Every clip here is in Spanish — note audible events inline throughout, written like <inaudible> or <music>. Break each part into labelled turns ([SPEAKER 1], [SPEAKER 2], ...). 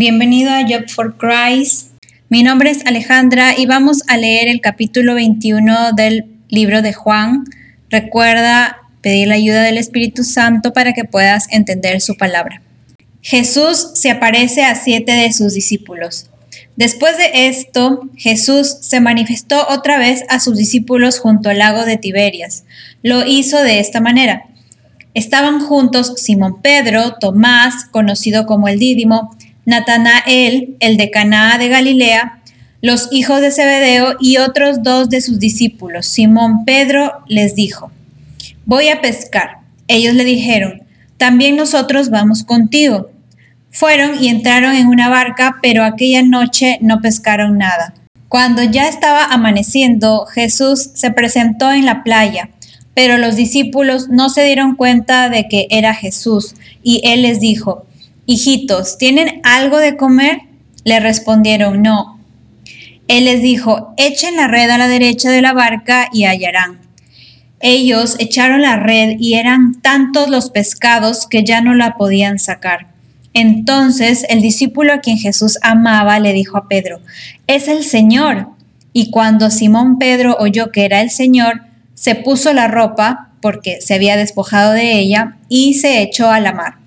[SPEAKER 1] Bienvenido a Job for Christ. Mi nombre es Alejandra y vamos a leer el capítulo 21 del libro de Juan. Recuerda pedir la ayuda del Espíritu Santo para que puedas entender su palabra. Jesús se aparece a siete de sus discípulos. Después de esto, Jesús se manifestó otra vez a sus discípulos junto al lago de Tiberias. Lo hizo de esta manera. Estaban juntos Simón Pedro, Tomás, conocido como el Dídimo, Natanael, el de Caná de Galilea, los hijos de Zebedeo y otros dos de sus discípulos. Simón Pedro les dijo, voy a pescar. Ellos le dijeron, también nosotros vamos contigo. Fueron y entraron en una barca, pero aquella noche no pescaron nada. Cuando ya estaba amaneciendo, Jesús se presentó en la playa, pero los discípulos no se dieron cuenta de que era Jesús, y él les dijo, Hijitos, ¿tienen algo de comer? Le respondieron, no. Él les dijo, echen la red a la derecha de la barca y hallarán. Ellos echaron la red y eran tantos los pescados que ya no la podían sacar. Entonces el discípulo a quien Jesús amaba le dijo a Pedro, es el Señor. Y cuando Simón Pedro oyó que era el Señor, se puso la ropa, porque se había despojado de ella, y se echó a la mar.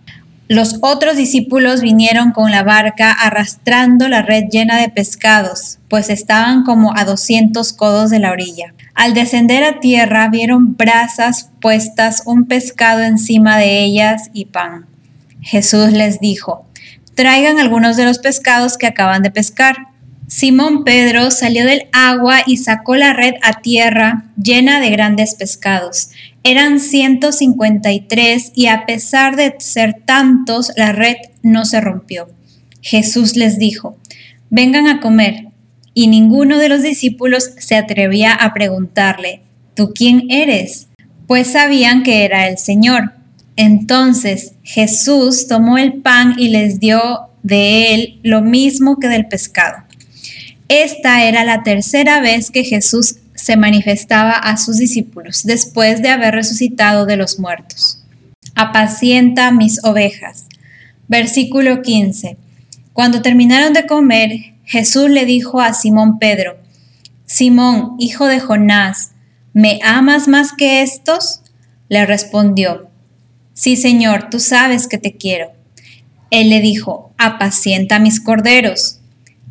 [SPEAKER 1] Los otros discípulos vinieron con la barca arrastrando la red llena de pescados, pues estaban como a doscientos codos de la orilla. Al descender a tierra vieron brasas puestas, un pescado encima de ellas y pan. Jesús les dijo, traigan algunos de los pescados que acaban de pescar. Simón Pedro salió del agua y sacó la red a tierra llena de grandes pescados. Eran 153 y a pesar de ser tantos, la red no se rompió. Jesús les dijo, vengan a comer. Y ninguno de los discípulos se atrevía a preguntarle, ¿tú quién eres? Pues sabían que era el Señor. Entonces Jesús tomó el pan y les dio de él lo mismo que del pescado. Esta era la tercera vez que Jesús se manifestaba a sus discípulos después de haber resucitado de los muertos. Apacienta mis ovejas. Versículo 15. Cuando terminaron de comer, Jesús le dijo a Simón Pedro, Simón, hijo de Jonás, ¿me amas más que estos? Le respondió, Sí, Señor, tú sabes que te quiero. Él le dijo, apacienta mis corderos.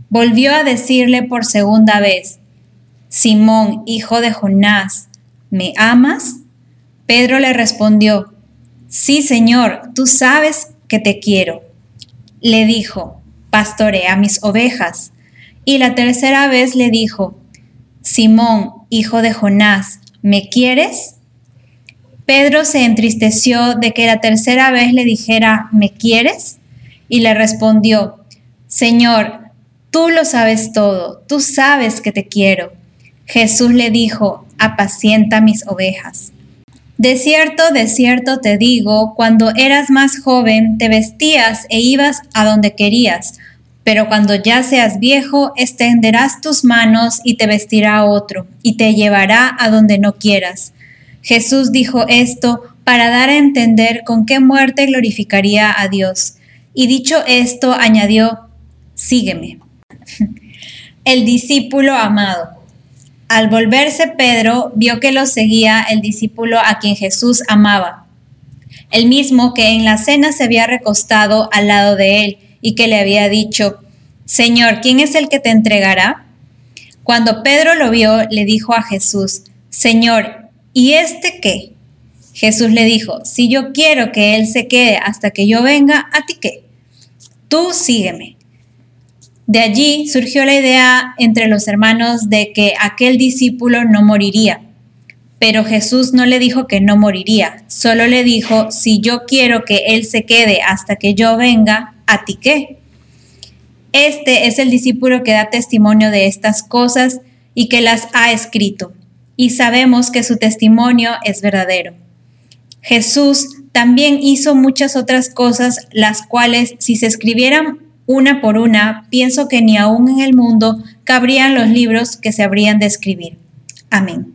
[SPEAKER 1] Volvió a decirle por segunda vez, Simón, hijo de Jonás, ¿me amas? Pedro le respondió, Sí, Señor, tú sabes que te quiero. Le dijo, pastorea mis ovejas. Y la tercera vez le dijo, Simón, hijo de Jonás, ¿me quieres? Pedro se entristeció de que la tercera vez le dijera, ¿me quieres? Y le respondió, Señor, tú lo sabes todo, tú sabes que te quiero. Jesús le dijo, apacienta mis ovejas. De cierto, de cierto te digo, cuando eras más joven te vestías e ibas a donde querías, pero cuando ya seas viejo extenderás tus manos y te vestirá otro, y te llevará a donde no quieras. Jesús dijo esto para dar a entender con qué muerte glorificaría a Dios. Y dicho esto, añadió, sígueme. <laughs> El discípulo amado. Al volverse Pedro, vio que lo seguía el discípulo a quien Jesús amaba, el mismo que en la cena se había recostado al lado de él y que le había dicho, Señor, ¿quién es el que te entregará? Cuando Pedro lo vio, le dijo a Jesús, Señor, ¿Y este qué? Jesús le dijo, si yo quiero que él se quede hasta que yo venga, ¿a ti qué? Tú sígueme. De allí surgió la idea entre los hermanos de que aquel discípulo no moriría. Pero Jesús no le dijo que no moriría, solo le dijo, si yo quiero que él se quede hasta que yo venga, ¿a ti qué? Este es el discípulo que da testimonio de estas cosas y que las ha escrito y sabemos que su testimonio es verdadero. Jesús también hizo muchas otras cosas, las cuales si se escribieran una por una, pienso que ni aún en el mundo cabrían los libros que se habrían de escribir. Amén.